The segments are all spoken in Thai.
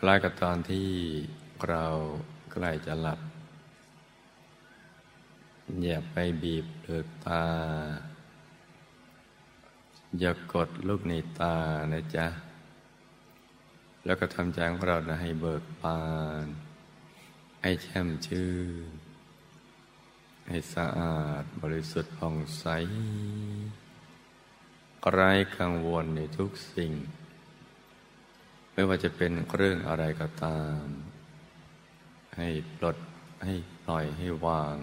คล้ายกับตอนที่เราใกล้จะหลับ อย่าไปบีบเปลือกตา อย่ากดลูกในตานะจ๊ะ แล้วก็ทำใจของเรานะให้เบิกบาน ให้แช่มชื่น ให้สะอาดบริสุทธิ์ผ่องใสไร้กังวลในทุกสิ่ง ไม่ว่าจะเป็นเรื่องอะไรก็ตาม ให้ปลดให้ปล่อยให้วาง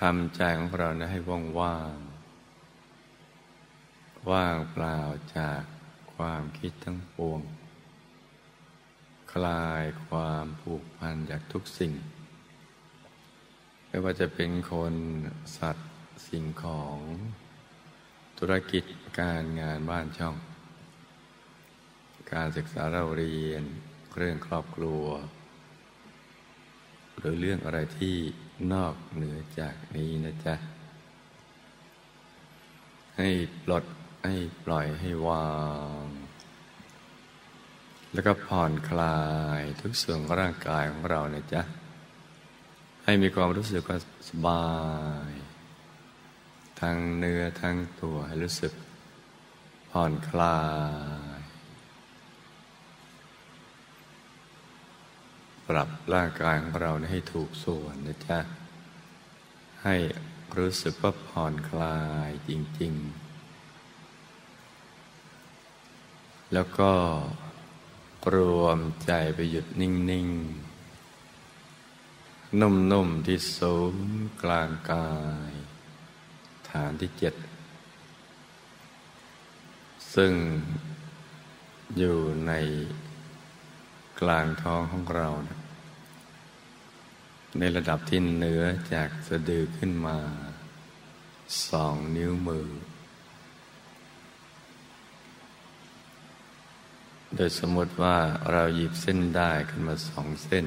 ทำใจของเรานะให้ว่างว่างว่างเปล่าจากความคิดทั้งปวง คลายความผูกพันจากทุกสิ่ง ไม่ว่าจะเป็นคนสัตว์สิ่งของ ธุรกิจการงานบ้านช่อง การศึกษาเราเรียน เรื่องครอบครัว หรือเรื่องอะไรที่นอกเหนือจากนี้นะจ๊ะ ให้ปลดให้ปล่อยให้วาง แล้วก็ผ่อนคลายทุกส่วนของร่างกายของเรานะจ๊ะ ให้มีความรู้สึกว่าสบาย ทั้งเนื้อทั้งตัวให้รู้สึกผ่อนคลาย ปรับร่างกายของเราให้ถูกส่วนนะจ๊ะ ให้รู้สึกว่าผ่อนคลายจริง ๆ แล้วก็รวมใจไปหยุดนิ่ง ๆ นุ่ม ๆ ที่สูงกลางกาย ฐานที่เจ็ด ซึ่งอยู่ใน กลางท้องของเรานะในระดับที่เหนือจากสะดือขึ้นมาสองนิ้วมือ โดยสมมติว่าเราหยิบเส้นได้ขึ้นมาสองเส้น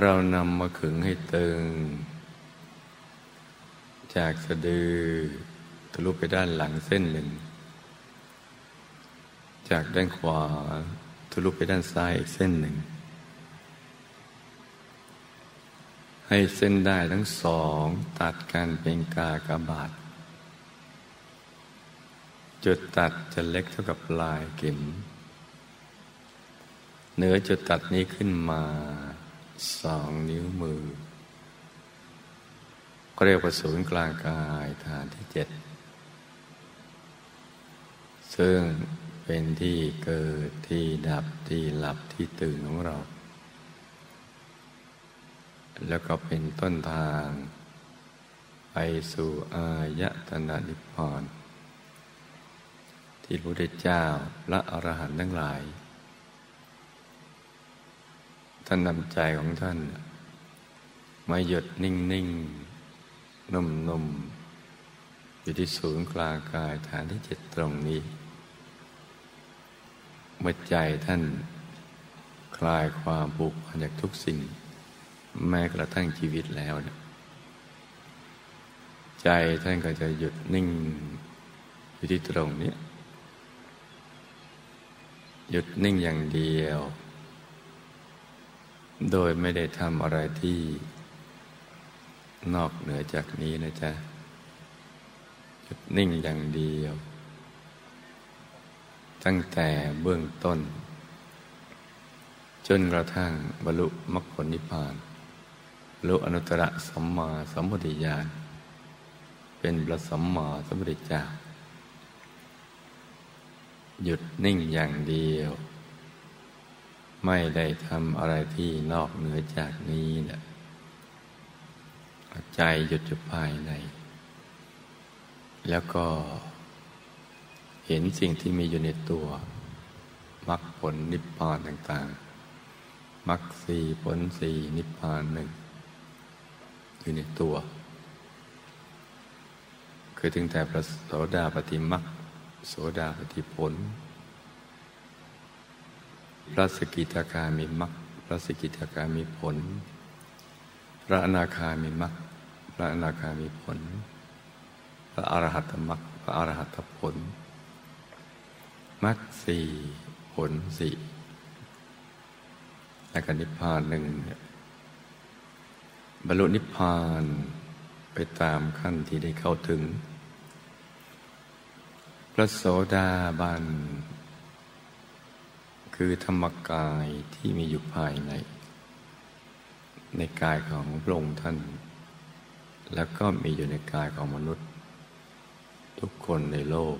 เรานำมาขึงให้ตึง จากสะดือทะลุไปด้านหลังเส้นหนึ่ง จากด้านขวาทะลุไปด้านซ้ายอีกเส้นหนึ่ง ให้เส้นได้ทั้งสองตัดกันเป็นกากบาท จุดตัดจะเล็กเท่ากับปลายเข็มเหนือจุดตัดนี้ขึ้นมาสองนิ้วมือก็เรียกว่าศูนย์กลางกายฐานที่เจ็ดซึ่ง เป็นที่เกิดที่ดับที่หลับที่ตื่นของเรา แล้วก็เป็นต้นทาง ไปสู่อายตนะนิพพานที่พระพุทธเจ้าและอรหันต์ทั้งหลาย ท่านนำใจของท่าน มาหยุดนิ่งนิ่งนุ่มนุ่มอยู่ที่ศูนย์กลางกายฐานที่เจ็ดตรงนี้ เมื่อใจท่านคลายความผูกพันจากทุกสิ่ง แม้กระทั่งชีวิตแล้วนะใจท่านก็จะหยุดนิ่งอยู่ที่ตรงนี้หยุดนิ่งอย่างเดียว โดยไม่ได้ทำอะไรที่นอกเหนือจากนี้นะจ๊ะจุดนิ่งอย่างเดียว ตั้งแต่เบื้องต้น จนกระทั่งบรรลุมรรคผลนิพพานบรรลุอนุตตรสัมมาสัมพุทธญาณเป็นพระสัมมาสัมพุทธเจ้า หยุดนิ่งอย่างเดียว ไม่ได้ทำอะไรที่นอกเหนือจากนี้นะใจหยุดอยู่ภายใน แล้วก็ เห็นสิ่งที่มีอยู่ในตัวมรรคผลนิพพานต่างๆมรรคสี่ผลสี่นิพพานหนึ่งอยู่ในตัว คือถึงแต่พระโสดาปฏิมรรคโสดาปฏิผล พระสกิทาคามีมรรคพระสกิทาคามีผล พระอนาคามีมรรคพระอนาคามีผล พระอรหัตมรรคพระอรหัตผล มรรคสี่ผลสี่และก็นิพพานหนึ่งบรรลุนิพพานไปตามขั้นที่ได้เข้าถึง พระโสดาบัน คือธรรมกายที่มีอยู่ภายใน ในกายของพระองค์ท่าน แล้วก็มีอยู่ในกายของมนุษย์ ทุกคนในโลก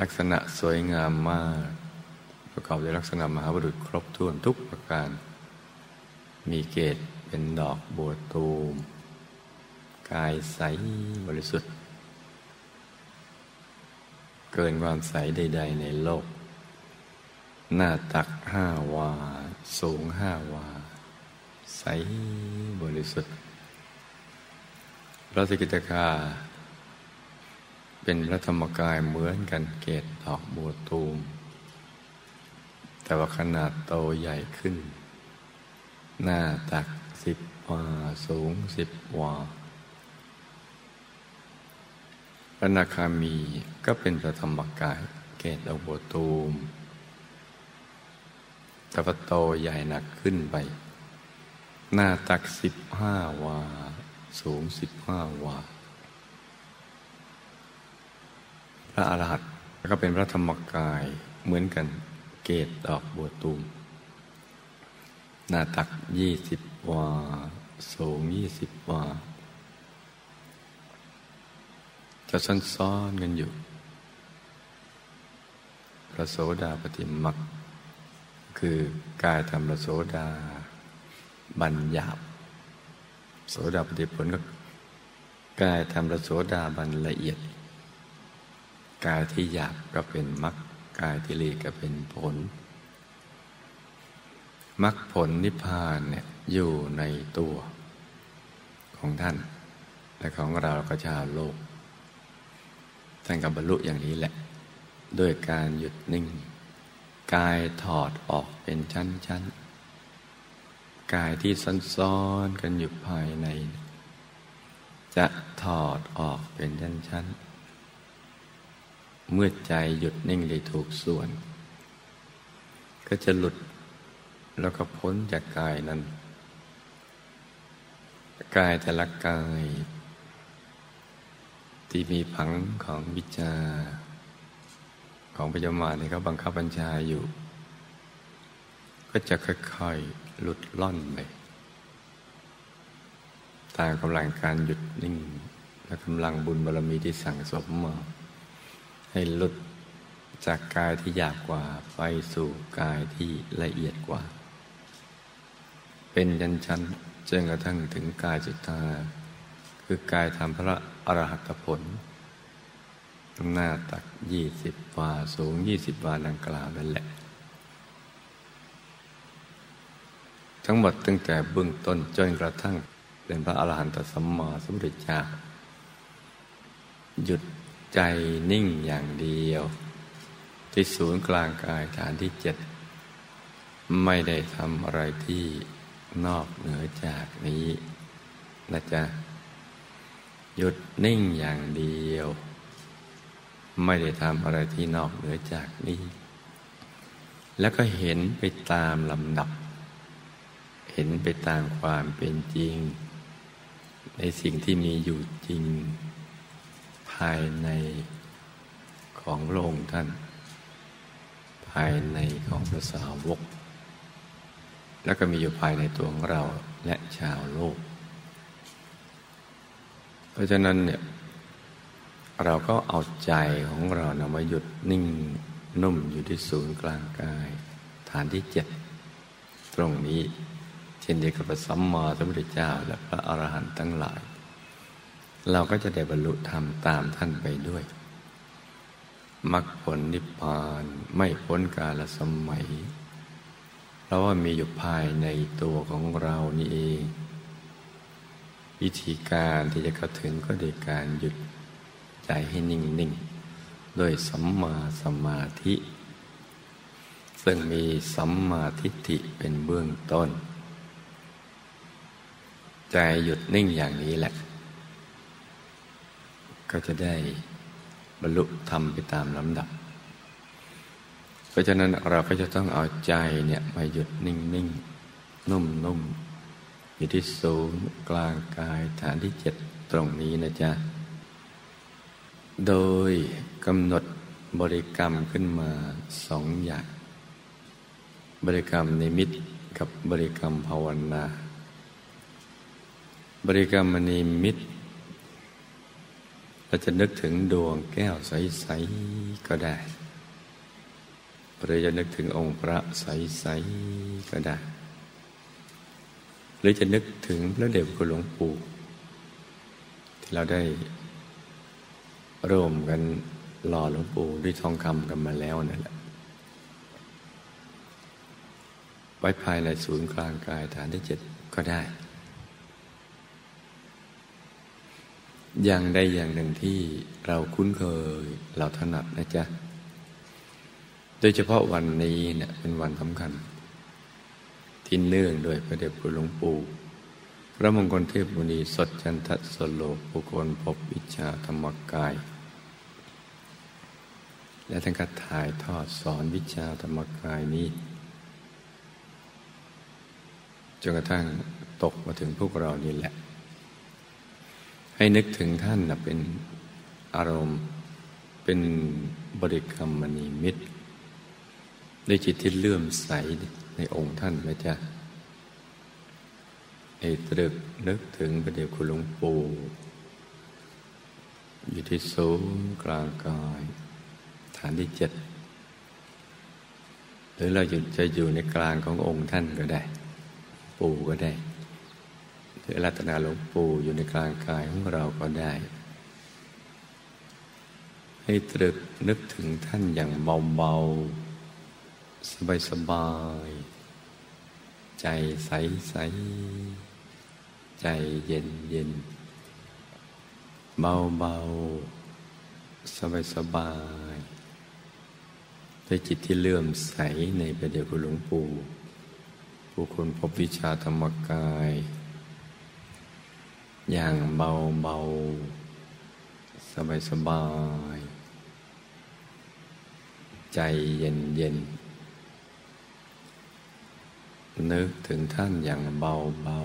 ลักษณะสวยงามมาก ประกอบด้วยลักษณะมหาบุรุษครบถ้วนทุกประการ มีเกศเป็นดอกบัวตูม กายใสบริสุทธิ์ เกินความใสใด ๆ ในโลก หน้าตักห้าวา สูงห้าวา ใสบริสุทธิ์พระสกิตาคา เป็นพระธรรมกายเหมือนกันเกตดอกบัวตูม แต่ว่าขนาดโตใหญ่ขึ้น หน้าตักสิบวาสูงสิบวาพระนาคามีก็เป็นพระธรรมกายเกตดอกบัวตูมแต่ว่าโตใหญ่หนักขึ้นไป หน้าตักสิบห้าวา สูงสิบห้าวา พระอรหันต์ก็เป็นพระธรรมกายเหมือนกันเกตดอกบัวตูม หน้าตักยี่สิบวา สูงยี่สิบวา จะซ้อนๆกันอยู่ พระโสดาปฏิมักคือกายธรรมพระโสดา บัญญับโสดาปฏิผลก็กายธรรมพระโสดาบันละเอียด กายที่หยาบก็เป็นมรรคกายที่ละเอียดก็เป็นผลมรรคผลนิพพานเนี่ยอยู่ในตัวของท่าน และของเราก็ชาวโลก ท่านกับบรรลุอย่างนี้แหละ ด้วยการหยุดนิ่ง กายถอดออกเป็นชั้นๆ กายที่ซ้อนๆกันอยู่ภายใน จะถอดออกเป็นชั้นๆ เมื่อใจหยุดนิ่งได้ถูกส่วน ก็จะหลุดแล้วก็พ้นจากกายนั้น กายแต่ละกาย ที่มีผังของวิจาของพญามาเนี่เขาบังคับบัญชาอยู่ ก็จะค่อยๆหลุดล่อนไปตามกำลังการหยุดนิ่งและกำลังบุญบารมีที่สั่งสมมา ให้หลุดจากกายที่หยาบกว่าไปสู่กายที่ละเอียดกว่า เป็นยันชั้นจนกระทั่งถึงกายจุตาคือกายทำพระอรหัตผล หน้าตักยี่สิบวาสูงยี่สิบวาดังกล่าวนั่นแหละ ทั้งหมดตั้งแต่เบื้องต้นจนกระทั่งเป็นพระอรหันตสัมมาสัมพุทธเจ้าหยุด ใจนิ่งอย่างเดียว ที่ศูนย์กลางกายฐานที่เจ็ดไม่ได้ทำอะไรที่นอกเหนือจากนี้นะจ๊ะหยุดนิ่งอย่างเดียว ไม่ได้ทำอะไรที่นอกเหนือจากนี้ แล้วก็เห็นไปตามลำดับ เห็นไปตามความเป็นจริง ในสิ่งที่มีอยู่จริงายในของพระองค์ท่าน ภายในของพระสาวก แล้วก็มีอยู่ภายในตัวของเราและชาวโลก เพราะฉะนั้นเนี่ยเราก็เอาใจของเรานะมาหยุดนิ่งนุ่มอยู่ที่ศูนย์กลางกาย ฐานที่เจ็ดตรงนี้ เช่นเดียวกับพระสัมมาสัมพุทธเจ้าและพระอรหันต์ทั้งหลาย เราก็จะได้บรรลุธรรมตามท่านไปด้วยมรรคผลนิพพานไม่พ้นกาลสมัย เพราะว่ามีอยู่ภายในตัวของเรานี่เอง วิธีการที่จะเข้าถึงก็โดยการหยุดใจให้นิ่งนิ่งโดยสัมมาสมาธิ ซึ่งมีสัมมาทิฏฐิเป็นเบื้องต้น ใจหยุดนิ่งอย่างนี้แหละ ก็จะได้บรรลุธรรมไปตามลำดับ เพราะฉะนั้นเราก็จะต้องเอาใจเนี่ยมาหยุดนิ่งนิ่งนุ่มนุ่มอยู่ที่ศูนย์กลางกายฐานที่เจ็ดตรงนี้นะจ๊ะ โดยกำหนดบริกรรมขึ้นมาสองอย่าง บริกรรมในมิตกับบริกรรมภาวนา บริกรรมนิมิต เราจะนึกถึงดวงแก้วใส ๆ ก็ได้ หรือจะนึกถึงองค์พระใส ๆ ก็ได้ หรือจะนึกถึงพระเดชคุณหลวงปู่ที่เราได้ร่วมกันหล่อหลวงปู่ด้วยทองคำกันมาแล้วนั่นแหละ ไว้ภายในศูนย์กลางกายฐานที่เจ็ดก็ได้ อย่างใดอย่างหนึ่งที่เราคุ้นเคยเราถนัดนะจ๊ะ โดยเฉพาะวันนี้เนี่ยเป็นวันสำคัญ ที่เนื่องโดยพระเดชพระหลวงปู่พระมงคลเทพมุนีสดจันทสโลปุคคลพบวิชาธรรมกาย และท่านก็ถ่ายทอดสอนวิชาธรรมกายนี้จนกระทั่งตกมาถึงพวกเรานี่แหละ ให้นึกถึงท่านนะเป็นอารมณ์ เป็นบริกรรมมณีมิตรด้วยจิตที่เลื่อมใสในองค์ท่านไหมจ๊ะให้ตรึกนึกถึงประเดี๋ยวคุณหลวงปู่อยู่ที่สูงกลางกาย ฐานที่เจ็ดหรือเราจะอยู่ในกลางขององค์ท่านก็ได้ ปู่ก็ได้ หรือรัตนาหลวงปู่อยู่ในกลางกายของเราก็ได้ ให้ตรึกนึกถึงท่านอย่างเบาๆ สบายๆ ใจใสๆ ใจเย็นเย็นเบาๆสบายๆด้วยจิตที่เลื่อมใสในประเดี๋ยวคุณหลวงปู่ผู้คนพบวิชาธรรมกาย อย่างเบาเบาสบายสบาย ใจเย็นเย็น นึกถึงท่านอย่างเบาเบา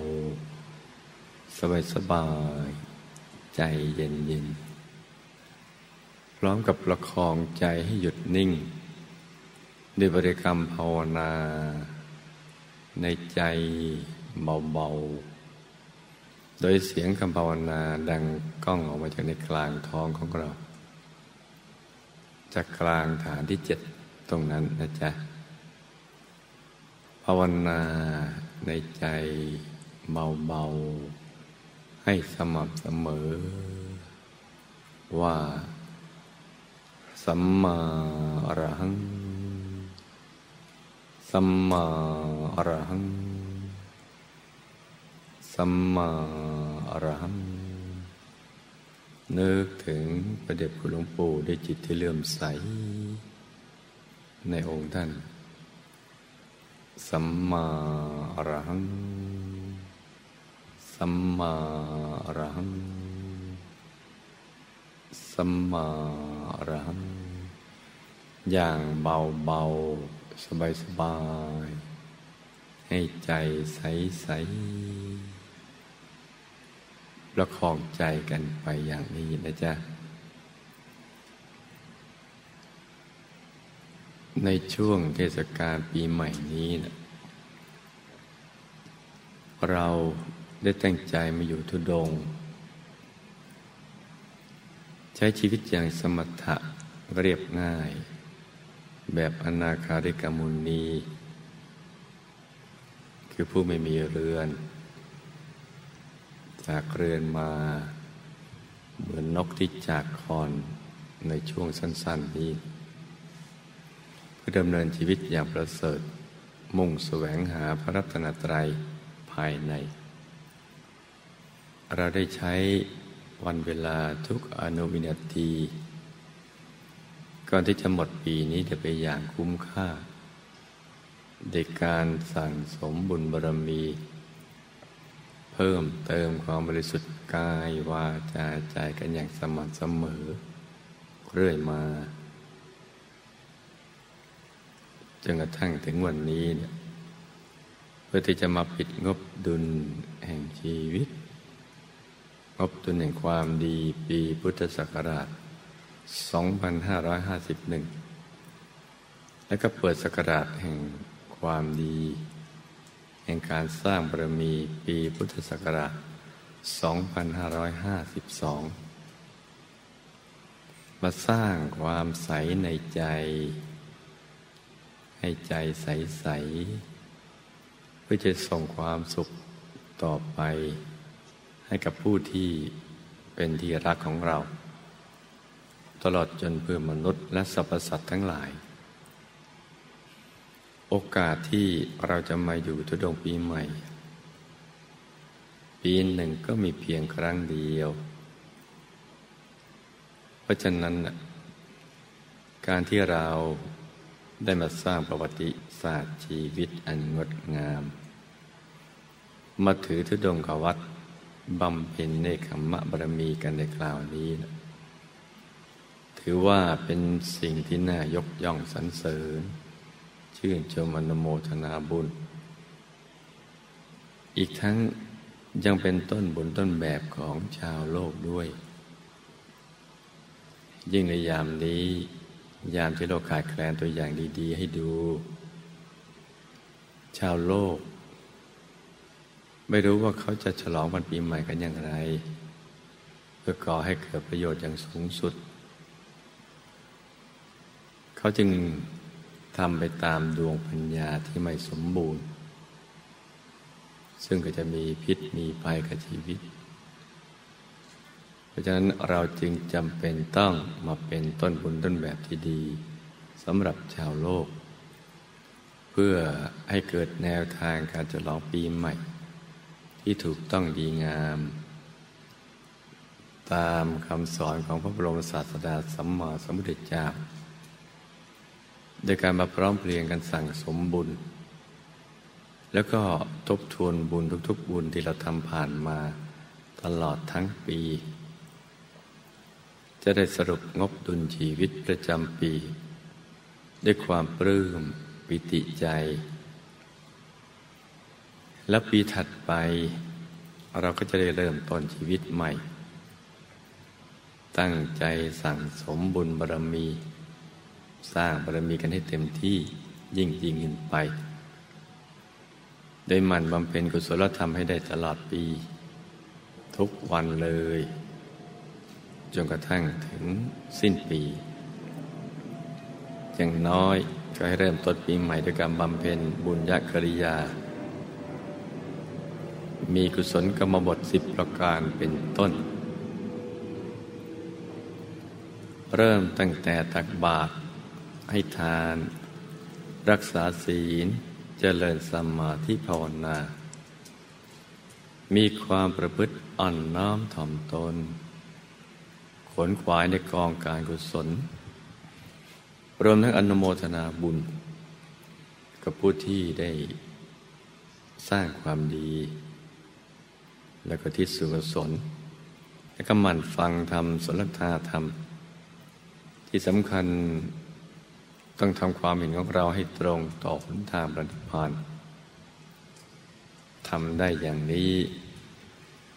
สบายสบาย ใจเย็นเย็น พร้อมกับประคองใจให้หยุดนิ่งด้วยบริกรรมภาวนา ในใจเบาๆ โดยเสียงคำภาวนาดังก้องออกมาจากในกลางท้องของเรา จากกลางฐานที่เจ็ดตรงนั้นนะจ๊ะ ภาวนาในใจเบาๆ ให้สม่ำเสมอ ว่า สัมมาอรหัง สัมมาอรหัง สัมมาอรหังนึกถึงประเด็จคุณหลวงปู่ด้วยจิตที่เลื่อมใส ในองค์ท่าน สัมมาอรหัง สัมมาอรหัง สัมมาอรหัง อย่างเบาเบาสบายสบายให้ใจใสใส ประคองใจกันไปอย่างนี้นะจ๊ะ ในช่วงเทศกาลปีใหม่นี้นะเราได้ตั้งใจมาอยู่ทุดง ใช้ชีวิตอย่างสมถะเรียบง่าย แบบอนาคาริกามุนีคือผู้ไม่มีเรือน จากเรือนมา เหมือนนกที่จากคอนในช่วงสั้น ๆ นี้ เพื่อดำเนินชีวิตอย่างประเสริฐ มุ่งแสวงหาพระรัตนตรัยภายใน เราได้ใช้วันเวลาทุกอนุวินาที ก่อนที่จะหมดปีนี้จะไปอย่างคุ้มค่าในการสั่งสมบุญบารมี เพิ่มเติมความบริสุทธิ์กายวาจาใจกันอย่างสม่ำเสมอ เรื่อยมาจนกระทั่งถึงวันนี้เนี่ยเพื่อที่จะมาปิดงบดุลแห่งชีวิต งบดุลแห่งความดีปีพุทธศักราช 2551 และก็เปิดศักราชแห่งความดี แห่งการสร้างบารมีปีพุทธศักราช 2552 มาสร้างความใสในใจ ให้ใจใสๆเพื่อจะส่งความสุขต่อไป ให้กับผู้ที่เป็นที่รักของเรา ตลอดจนเพื่อมนุษย์และสรรพสัตว์ทั้งหลาย โอกาสที่เราจะมาอยู่ทุดงปีใหม่ ปีหนึ่งก็มีเพียงครั้งเดียว เพราะฉะนั้น การที่เราได้มาสร้างประวัติศาสตร์ชีวิตอันงดงาม มาถือทุดงกวัดบำเพ็ญในขมมะบารมีกันในคราวนี้นะถือว่าเป็นสิ่งที่น่ายกย่องสรรเสริญ ชื่นชมอนโมทนาบุญ อีกทั้งยังเป็นต้นบุญต้นแบบของชาวโลกด้วย ยิ่งในยามนี้ ยามที่โลกขาดแคลนตัวอย่างดีๆ ให้ดู ชาวโลก ไม่รู้ว่าเขาจะฉลองวันปีใหม่กันอย่างไร เพื่อก่อให้เกิดประโยชน์อย่างสูงสุด เขาจึง ทำไปตามดวงปัญญาที่ไม่สมบูรณ์ ซึ่งก็จะมีพิษมีภัยกับชีวิต เพราะฉะนั้นเราจึงจำเป็นต้องมาเป็นต้นบุญต้นแบบที่ดีสำหรับชาวโลก เพื่อให้เกิดแนวทางการฉลองปีใหม่ ที่ถูกต้องดีงาม ตามคำสอนของพระบรมศาสดาสัมมาสัมพุทธเจ้า โดยการมาพร้อมเพรียงกันสั่งสมบุญ แล้วก็ทบทวนบุญทุกๆ บุญที่เราทำผ่านมาตลอดทั้งปี จะได้สรุปงบดุลชีวิตประจำปี ด้วยความปลื้มปิติใจ และปีถัดไป เราก็จะได้เริ่มต้นชีวิตใหม่ ตั้งใจสั่งสมบุญบารมี สร้างบารมีกันให้เต็มที่ยิ่งยิ่งขึ้นไป โดยมันบำเพ็ญกุศลธรรมให้ได้ตลอดปี ทุกวันเลย จนกระทั่งถึงสิ้นปี อย่างน้อยก็ให้เริ่มต้นปีใหม่ด้วยการบำเพ็ญบุญญกริยา มีกุศลกรรมบทสิบประการเป็นต้น เริ่มตั้งแต่ตักบาตร ให้ทาน รักษาศีลเจริญสมาธิภาวนา มีความประพฤติอ่อนน้อมถ่อมตน ขนขวายในกองการกุศล รวมทั้งอนุโมทนาบุญ กับผู้ที่ได้สร้างความดี แล้วก็ทิศสุกุศลแล้วก็หมั่นฟังธรรมสนทนาธรรม ที่สำคัญ ต้องทำความเห็นของเราให้ตรงต่อหนทางปฏิพานทำได้อย่างนี้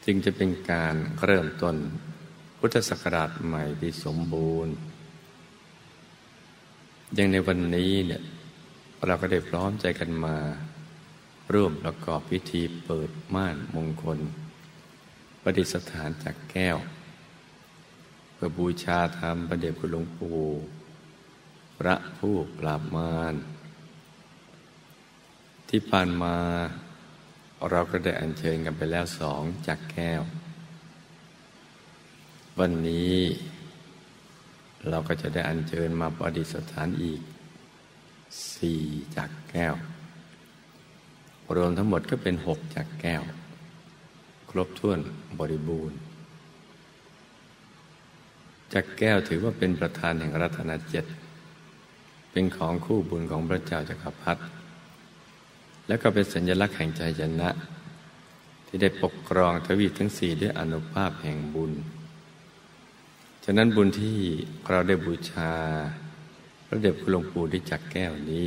จึงจะเป็นการเริ่มต้นพุทธศักราชใหม่ที่สมบูรณ์ อย่างในวันนี้เนี่ยเราก็ได้พร้อมใจกันมา ร่วมประกอบพิธีเปิดม่านมงคล ประดิษฐานจากแก้ว เพื่อบูชาธรรมประเดชคุณหลวงปู่ พระผู้ปราบมารที่ผ่านมาเราก็ได้อัญเชิญกันไปแล้วสองจากแก้ว วันนี้เราก็จะได้อัญเชิญมาประดิษฐานอีกสี่จากแก้ว รวมทั้งหมดก็เป็นหกจากแก้ว ครบถ้วนบริบูรณ์จากแก้วถือว่าเป็นประธานแห่งรัตนเจ็ด เป็นของคู่บุญของพระเจ้าจักรพรรดิแล้วก็เป็นสัญลักษณ์แห่งใจชนะ ที่ได้ปกครองทวีปทั้งสี่ด้วยอนุภาพแห่งบุญ ฉะนั้นบุญที่เราได้บูชาพระเดชคุณหลวงปู่ได้จักแก้วนี้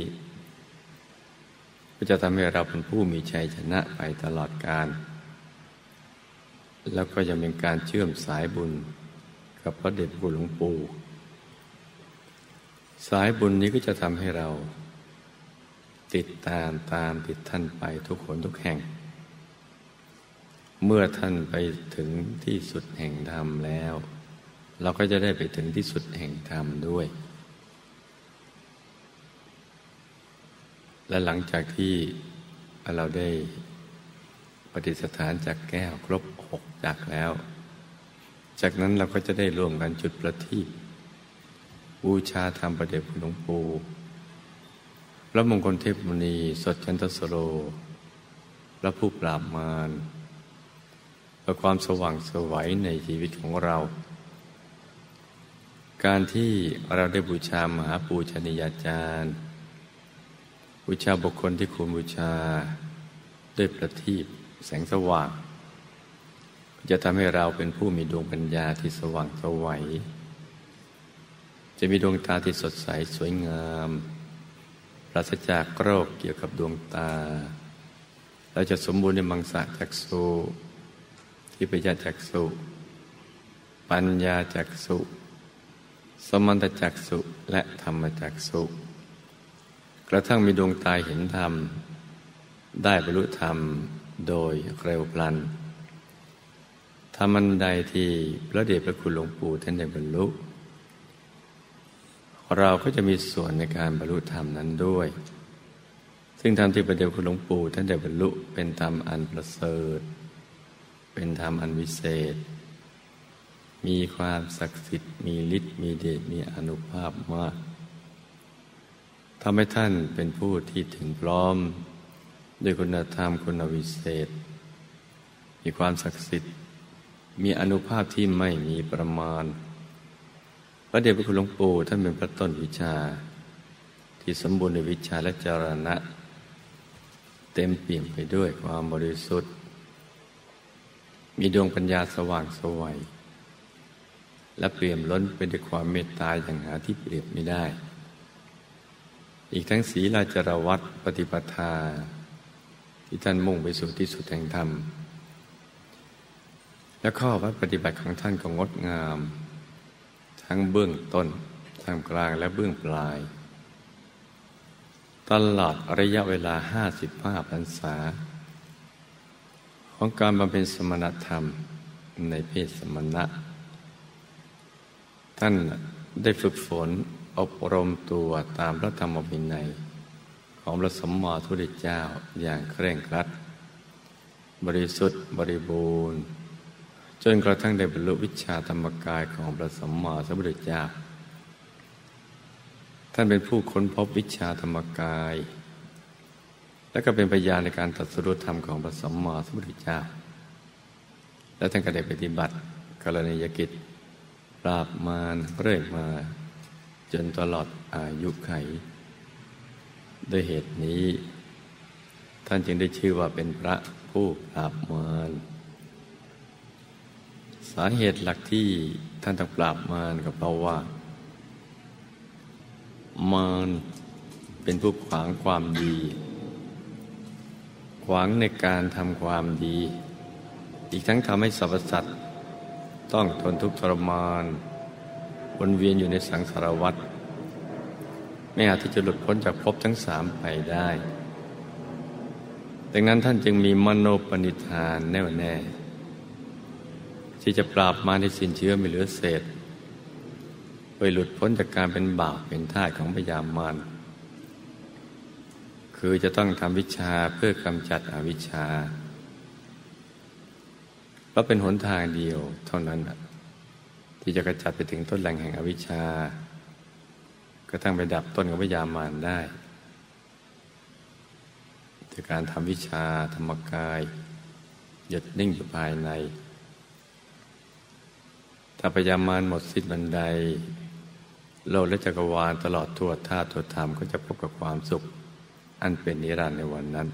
ก็จะทำให้เราเป็นผู้มีชัยชนะไปตลอดกาลแล้วก็ยังเป็นการเชื่อมสายบุญกับพระเดชคุณหลวงปู่ สายบุญนี้ก็จะทำให้เรา ติดตามตามติดท่านไปทุกคนทุกแห่ง เมื่อท่านไปถึงที่สุดแห่งธรรมแล้ว เราก็จะได้ไปถึงที่สุดแห่งธรรมด้วย และหลังจากที่เราได้ปฏิสถานจากแก้วครบหกจากแล้ว จากนั้นเราก็จะได้รวมกันจุดประทีป บูชาธรรมประเดชคุณหลวงปู่พระมงคลเทพมุนีสดจันทสโรพระผู้ปราบมารเพื่อความสว่างสวัยในชีวิตของเรา การที่เราได้บูชามหาปูชนียาจารย์ บูชาบุคคลที่ควรบูชาด้วยประทีปแสงสว่าง จะทำให้เราเป็นผู้มีดวงปัญญาที่สว่างสวัย จะมีดวงตาที่สดใสสวยงาม ปราศจากโรคเกี่ยวกับดวงตาเราจะสมบูรณ์ในมังสะจักสุที่ปัญญาจักสุปัญญาจักสุสมันตจักสุและธรรมจักสุกระทั่งมีดวงตาเห็นธรรม ได้บรรลุธรรมโดยเร็วพลันธรรมันใดที่พระเดชพระคุณหลวงปู่ท่านได้บรรลุ เราก็จะมีส่วนในการบรรลุธรรมนั้นด้วย ซึ่งธรรมที่ประเดียวคุณหลวงปู่ท่านได้บรรลุเป็นธรรมอันประเสริฐ เป็นธรรมอันวิเศษ มีความศักดิ์สิทธิ์มีฤทธิ์มีเดชมีอนุภาพมากทำให้ท่านเป็นผู้ที่ถึงพร้อม ด้วยคุณธรรมคุณวิเศษ มีความศักดิ์สิทธิ์ มีอนุภาพที่ไม่มีประมาณ ระเดชพระคุณหลวงปู่ท่านเป็นพระต้นวิชา ที่สมบูรณ์ในวิชาและจรณะ เต็มเปี่ยมไปด้วยความบริสุทธิ์ มีดวงปัญญาสว่างสวัยและเปี่ยมล้นไปด้วยความเมตตาอย่างหาที่เปรียบไม่ได้ อีกทั้งศีลาจรวัตปฏิปทา ที่ท่านมุ่งไปสู่ที่สุดแห่งธรรม และข้อวัดปฏิบัติของท่านก็งดงาม ทั้งเบื้องต้นท่ามกลางและเบื้องปลาย ตลอดระยะเวลาห้าสิบห้าพรรษา ของการบำเพ็ญสมณธรรมในเพศสมณะ ท่านได้ฝึกฝนอบรมตัวตามพระธรรมวินัย ของพระสมมาทุติเจ้าอย่างเคร่งครัด บริสุทธิ์บริบูรณ์ จนกระทั่งได้บรรลุวิชาธรรมกายของพระสัมมาสัมพุทธเจ้า ท่านเป็นผู้ค้นพบวิชาธรรมกาย และก็เป็นพยานในการตัดสู้ธรรมของพระสัมมาสัมพุทธเจ้า และท่านก็ได้ปฏิบัติกรณียกิจปราบมารเรื่อยมา จนตลอดอายุไข ด้วยเหตุนี้ ท่านจึงได้ชื่อว่าเป็นพระผู้ปราบมาร สาเหตุหลักที่ท่านต้องปราบมารก็เพราะว่า มารเป็นผู้ขวางความดี ขวางในการทำความดี อีกทั้งทำให้สรรพสัตว์ต้องทนทุกข์ทรมานวนเวียนอยู่ในสังสารวัฏไม่อาจที่จะหลุดพ้นจากภพทั้งสามไปได้ ดังนั้นท่านจึงมีมโนปณิธานแน่วแน่ ที่จะปราบมารในสินเชื้อไม่เหลือเศษไปหลุดพ้นจากการเป็นบาปเป็นท่าของพยามารคือจะต้องทำวิชาเพื่อกำจัดอวิชชาเพราะเป็นหนทางเดียวเท่านั้น ที่จะกระจัดไปถึงต้นแหล่งแห่งอวิชชาก็ทั้งไปดับต้นของพยามารได้จากการทำวิชาธรรมกาย หยุดนิ่งอยู่ภายใน ถ้าพยามารหมดสิ้นบันได โลกและจักรวาลตลอดทั่วธาตุทั่วธรรมก็จะพบกับความสุข อันเป็นนิรันดร์ในวันนั้น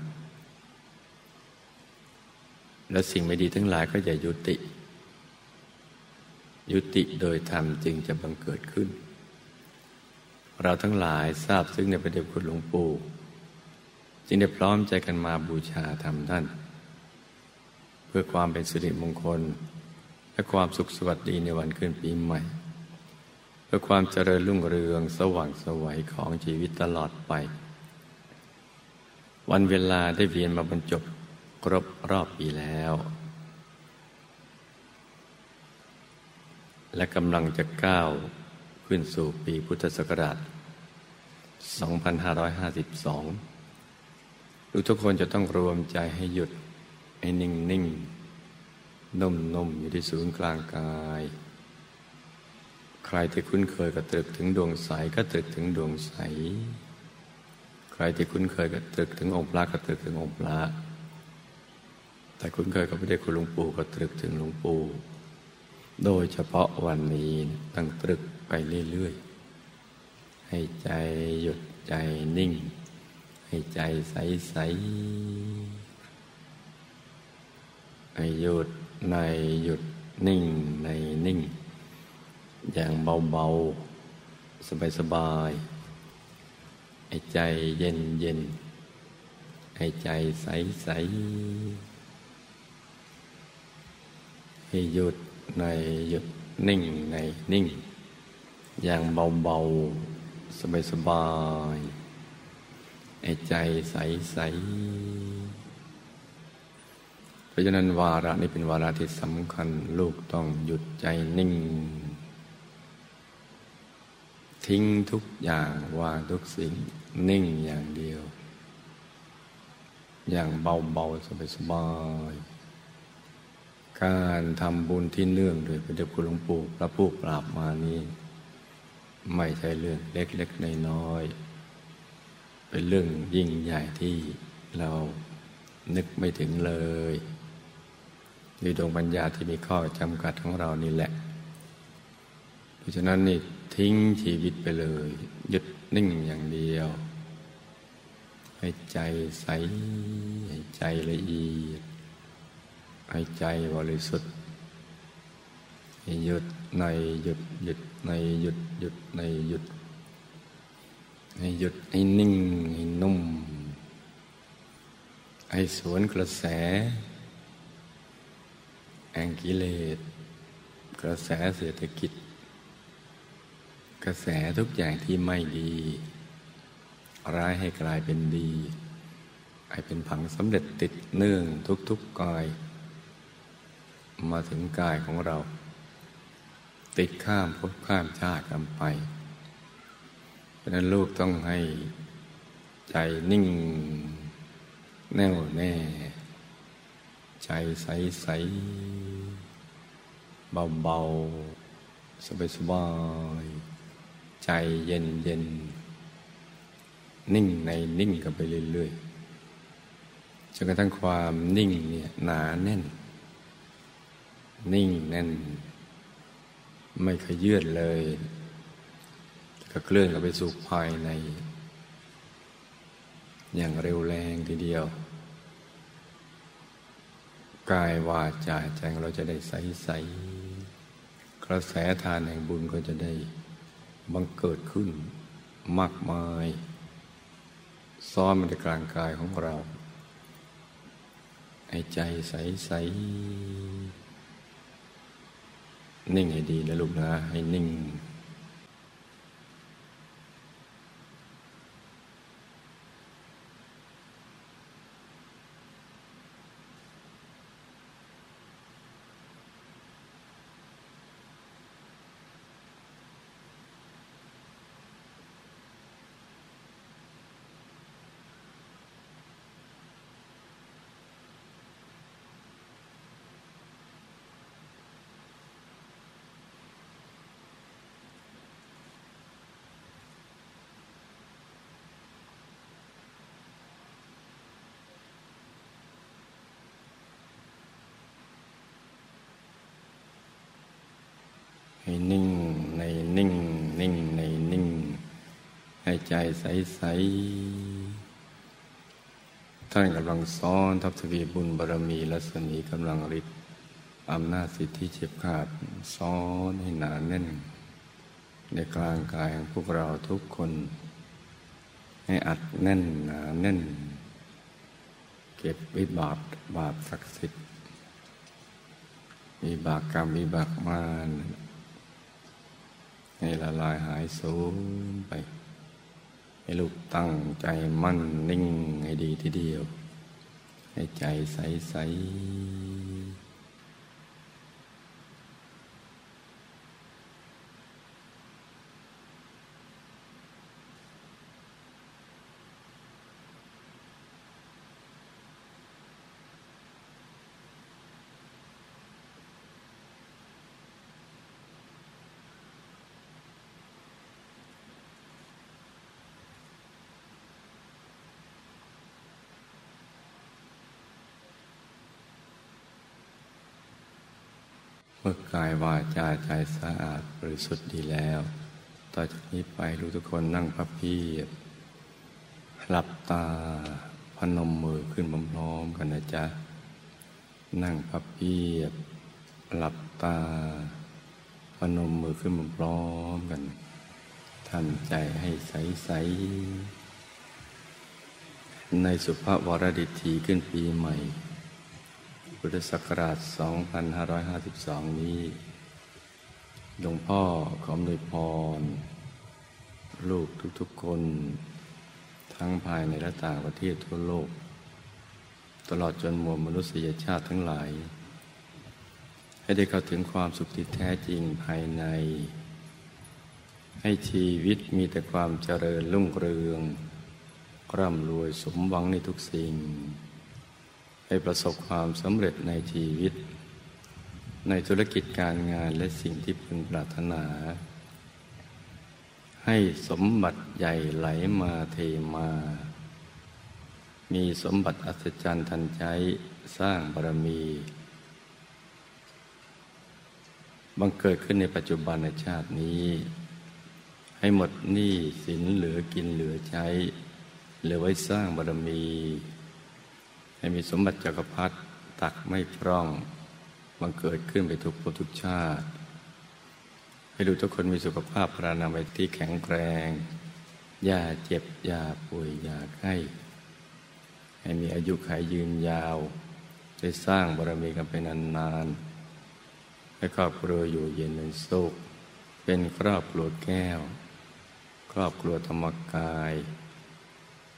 และสิ่งไม่ดีทั้งหลายก็จะยุติ ยุติโดยธรรมจึงจะบังเกิดขึ้น เราทั้งหลายทราบซึ่งในประเด็นคุณหลวงปู่จึงได้พร้อมใจกันมาบูชาธรรมท่าน เพื่อความเป็นสิริมงคล และความสุขสวัสดีในวันขึ้นปีใหม่ เพื่อความเจริญรุ่งเรืองสว่างสวัยของชีวิตตลอดไป วันเวลาได้เวียนมาบรรจบครบรอบปีแล้ว และกำลังจะก้าวขึ้นสู่ปีพุทธศักราช 2552 ทุกคนจะต้องรวมใจให้หยุด ให้นิ่งนิ่ง นุ่มนุ่มอยู่ที่ศูนย์กลางกาย ใครที่คุ้นเคยกับตรึกถึงดวงใสก็ตรึกถึงดวงใส ใครที่คุ้นเคยกับตรึกถึงองค์พระก็ตรึกถึงองค์พระแต่คุ้นเคยกับพระเดชคุณหลวงปู่ก็ตรึกถึงหลวงปู่โดยเฉพาะวันนี้ตั้งตรึกไปเรื่อยๆ ให้ใจหยุดใจนิ่ง ให้ใจใสๆให้หยุด ในหยุดนิ่งในนิ่ง อย่างเบาๆ สบายๆให้ใจเย็นเย็นให้ใจใสให้หยุดในหยุดนิ่งในนิ่ง อย่างเบาๆ สบายๆไอ้ใจใสๆ เพราะฉะนั้นวาระนี้เป็นวาระที่สำคัญ ลูกต้องหยุดใจนิ่ง ทิ้งทุกอย่างวางทุกสิ่ง นิ่งอย่างเดียว อย่างเบาๆสบายๆการทำบุญที่เนื่องโดยพระเดชคุณหลวงปู่พระผู้ปราบมานี้ ไม่ใช่เรื่องเล็กๆน้อยๆเป็นเรื่องยิ่งใหญ่ที่เรานึกไม่ถึงเลย ด้วยดวงปัญญาที่มีข้อจำกัดของเรานี่แหละ เพราะฉะนั้นนี่ทิ้งชีวิตไปเลยหยุดนิ่งอย่างเดียว ให้ใจใส ให้ใจละเอียด ให้ใจบริสุทธิ์ให้หยุดในหยุดหยุดในหยุดหยุดในหยุด ให้หยุดให้นิ่งให้นุ่ม ให้สวนกระแส แองกิเลส กระแสเศรษฐกิจ กระแสทุกอย่างที่ไม่ดี ร้ายให้กลายเป็นดีให้เป็นผังสำเร็จติดเนื่องทุกๆกาย มาถึงกายของเรา ติดข้ามพบข้ามชาติกันไป เพราะนั้นลูกต้องให้ใจนิ่ง แน่วแน่ ใจใสใสเบาเบาสบายสบายใจเย็นเย็นนิ่งในนิ่งกันไปเรื่อยๆจนกระทั่งความนิ่งเนี่ยหนาแน่น นิ่งแน่น ไม่ขยื่นเลยก็เคลื่อนกับไปสู่ภายใน อย่างเร็วแรงทีเดียว กายวาจาใจเราจะได้ใสใสกระแสทานแห่งบุญก็จะได้บังเกิดขึ้นมากมาย ซ้อนมาในกลางกายของเราให้ใจใสใสนิ่งให้ดีนะลูกนะให้นิ่ง ให้นิ่งในนิ่งนิ่งในนิ่ง ให้ใจใสใสท่านกำลังซ้อนทับทวีบุญบารมีและสนีกำลังฤทธิ์อำนาจสิทธิเฉียบขาดซ้อนให้หนาแน่น ในกลางกายของพวกเราทุกคน ให้อัดแน่นหนาแน่น เก็บวิบากบาปศักดิ์สิทธิ์มีบากกรรมมีบากมาร ให้ละลายหายสูญไป ให้ลูกตั้งใจมั่นนิ่งให้ดีทีเดียว ให้ใจใสใเมื่อกายวาจาใจสะอาดบริสุทธิ์ดีแล้ว ต่อจากนี้ไปรู้ทุกคนนั่งพับเพียบหลับตาพนมมือขึ้นพร้อมๆกันนะจ๊ะ นั่งพับเพียบหลับตาพนมมือขึ้นพร้อมกันทำใจให้ใสๆในสุภาพวรดิถีขึ้นปีใหม่ พุทธศักราช 2552 นี้ หลวงพ่อขอมนวยพร ลูกทุกๆคน ทั้งภายในและต่างประเทศทั่วโลก ตลอดจนมวลมนุษยชาติทั้งหลาย ให้ได้เข้าถึงความสุขที่แท้จริงภายใน ให้ชีวิตมีแต่ความเจริญรุ่งเรืองร่ำรวยสมหวังในทุกสิ่ง ให้ประสบความสำเร็จในชีวิต ในธุรกิจการงานและสิ่งที่พึงปรารถนา ให้สมบัติใหญ่ไหลมาเทมา มีสมบัติอัศจรรย์ทันใจสร้างบารมีบังเกิดขึ้นในปัจจุบันในชาตินี้ ให้หมดหนี้สินเหลือกินเหลือใช้ เหลือไว้สร้างบารมี ให้มีสมบัติจักรพรรดิตักไม่พร่องบังเกิดขึ้นไปทุกภพทุกชาติ ให้ดูทุกคนมีสุขภาพพรานามัยที่แข็งแรง อย่าเจ็บ อย่าป่วย อย่าไข้ให้มีอายุขัยยืนยาว ได้สร้างบารมีกันไปนานๆให้ครอบครัวอยู่เย็นเป็นสุข เป็นครอบครัวแก้ว ครอบครัวธรรมกาย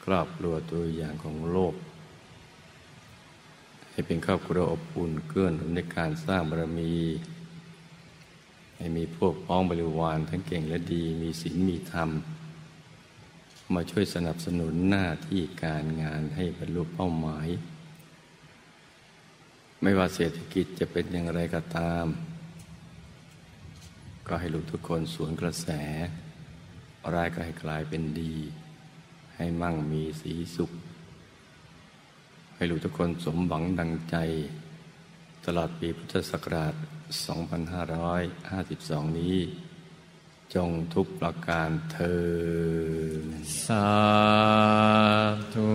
ครอบครัวตัวอย่างของโลก ให้เป็นครอบครัวอบอุ่นเกื้อหนุนในการสร้างบารมี ให้มีพวกพ้องบริวารทั้งเก่งและดีมีศีลมีธรรม มาช่วยสนับสนุนหน้าที่การงานให้บรรลุเป้าหมาย ไม่ว่าเศรษฐกิจจะเป็นอย่างไรก็ตาม ก็ให้ลูกทุกคนสวนกระแสร้ายก็ให้กลายเป็นดี ให้มั่งมีสีสุข ให้ลูกทุกคนสมหวังดังใจ ตลอดปีพุทธศักราช 2552 นี้ จงทุกประการเธอสาธุ